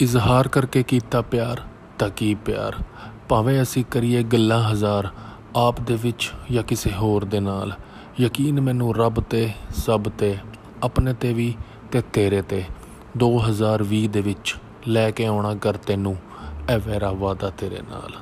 ਇਜ਼ਹਾਰ ਕਰਕੇ ਕੀਤਾ ਪਿਆਰ ਤਾਂ ਕੀ ਪਿਆਰ? ਭਾਵੇਂ ਅਸੀਂ ਕਰੀਏ ਗੱਲਾਂ ਹਜ਼ਾਰ, ਆਪ ਦੇ ਵਿੱਚ ਜਾਂ ਕਿਸੇ ਹੋਰ ਦੇ ਨਾਲ। ਯਕੀਨ ਮੈਨੂੰ ਰੱਬ ਤੇ, ਸਭ ਤੇ, ਆਪਣੇ ਤੇ ਵੀ ਤੇ ਤੇਰੇ ਤੇ। 2020 ਦੇ ਵਿੱਚ ਲੈ ਕੇ ਆਉਣਾ ਕਰ ਤੈਨੂੰ ਇਹ ਮੇਰਾ ਵਾਦਾ ਤੇਰੇ ਨਾਲ।